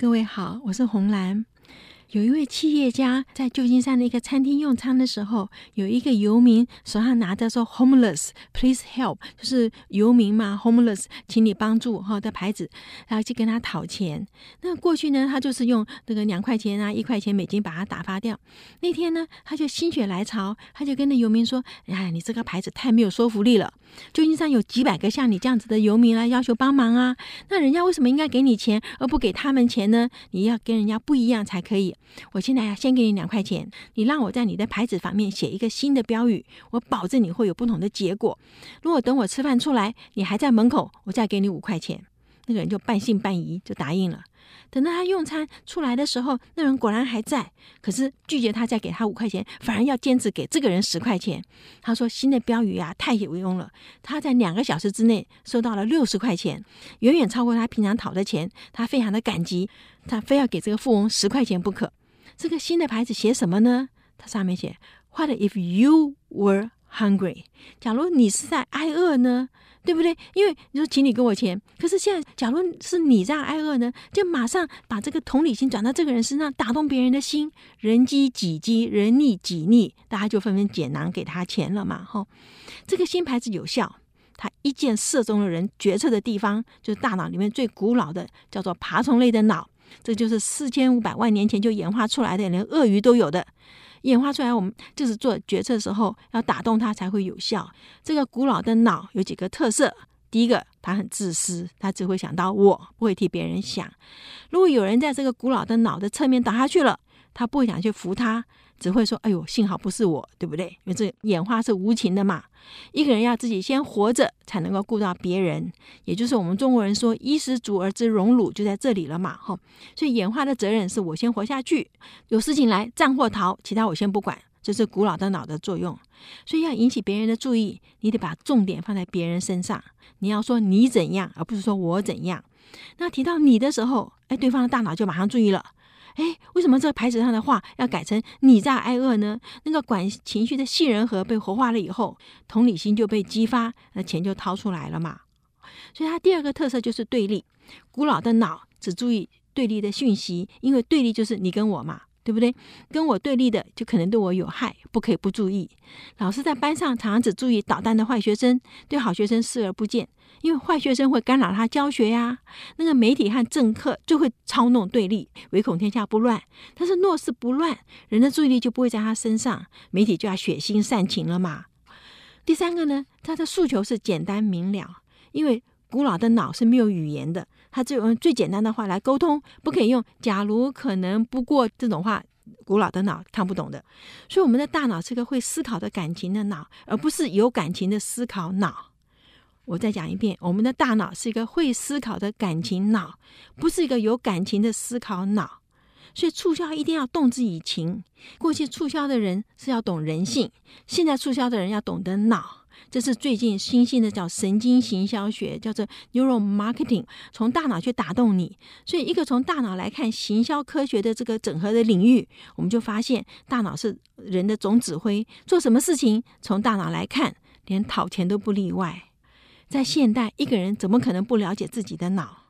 各位好，我是红兰。有一位企业家在旧金山的一个餐厅用餐的时候，有一个游民手上拿着说 “homeless, please help”，就是游民嘛，“homeless”，请你帮助哈的牌子，然后去跟他讨钱。那过去呢，他就是用那个两块钱啊、一块钱美金把它打发掉。那天呢，他就心血来潮，他就跟那游民说：“哎，你这个牌子太没有说服力了。旧金山有几百个像你这样子的游民来要求帮忙啊，那人家为什么应该给你钱而不给他们钱呢？你要跟人家不一样才可以。”我现在要先给你两块钱，你让我在你的牌子上面写一个新的标语，我保证你会有不同的结果。如果等我吃饭出来，你还在门口，我再给你五块钱。那个人就半信半疑，就答应了。等到他用餐出来的时候，那人果然还在，可是拒绝他再给他五块钱，反而要坚持给这个人十块钱。他说新的标语啊太有用了，他在两个小时之内收到了六十块钱，远远超过他平常讨的钱，他非常的感激，他非要给这个富翁十块钱不可。这个新的牌子写什么呢？它上面写 “What if you were hungry？” 假如你是在挨饿呢，对不对？因为你说请你给我钱，可是现在假如是你这样挨饿呢，就马上把这个同理心转到这个人身上，打动别人的心，人饥己饥，人溺己溺，大家就纷纷解囊给他钱了嘛。哈，这个新牌子有效，它一箭射中了人决策的地方，就是大脑里面最古老的，叫做爬虫类的脑。这就是四千五百万年前就演化出来的，连鳄鱼都有的演化出来。我们就是做决策的时候要打动它才会有效。这个古老的脑有几个特色：第一个，他很自私，他只会想到我，不会替别人想。如果有人在这个古老的脑的侧面倒下去了，它不会想去扶他。只会说：“哎呦，幸好不是我，对不对？因为这演化是无情的嘛。一个人要自己先活着，才能够顾到别人。也就是我们中国人说‘衣食足而知荣辱’，就在这里了嘛。哈，所以演化的责任是我先活下去，有事情来战或逃，其他我先不管。这是古老的脑的作用。所以要引起别人的注意，你得把重点放在别人身上。你要说你怎样，而不是说我怎样。那提到你的时候，哎，对方的大脑就马上注意了。”哎，为什么这个牌子上的话要改成“你在挨饿”呢？那个管情绪的杏仁核被活化了以后，同理心就被激发，那钱就掏出来了嘛。所以它第二个特色就是对立。古老的脑只注意对立的讯息，因为对立就是你跟我嘛。对不对？跟我对立的就可能对我有害，不可以不注意。老师在班上常常只注意捣蛋的坏学生，对好学生视而不见，因为坏学生会干扰他教学呀。那个媒体和政客就会操弄对立，唯恐天下不乱。但是若是不乱，人的注意力就不会在他身上，媒体就要血腥煽情了嘛。第三个呢，他的诉求是简单明了，因为古老的脑是没有语言的。他只有用最简单的话来沟通，不可以用“假如”“可能”“不过”这种话，古老的脑看不懂的。所以，我们的大脑是个会思考的感情的脑，而不是有感情的思考脑。我再讲一遍，我们的大脑是一个会思考的感情脑，不是一个有感情的思考脑。所以，促销一定要动之以情。过去促销的人是要懂人性，现在促销的人要懂得脑。这是最近新兴的叫神经行销学，叫做 neuromarketing，从大脑去打动你。所以，一个从大脑来看行销科学的这个整合的领域，我们就发现大脑是人的总指挥，做什么事情从大脑来看，连讨钱都不例外。在现代，一个人怎么可能不了解自己的脑？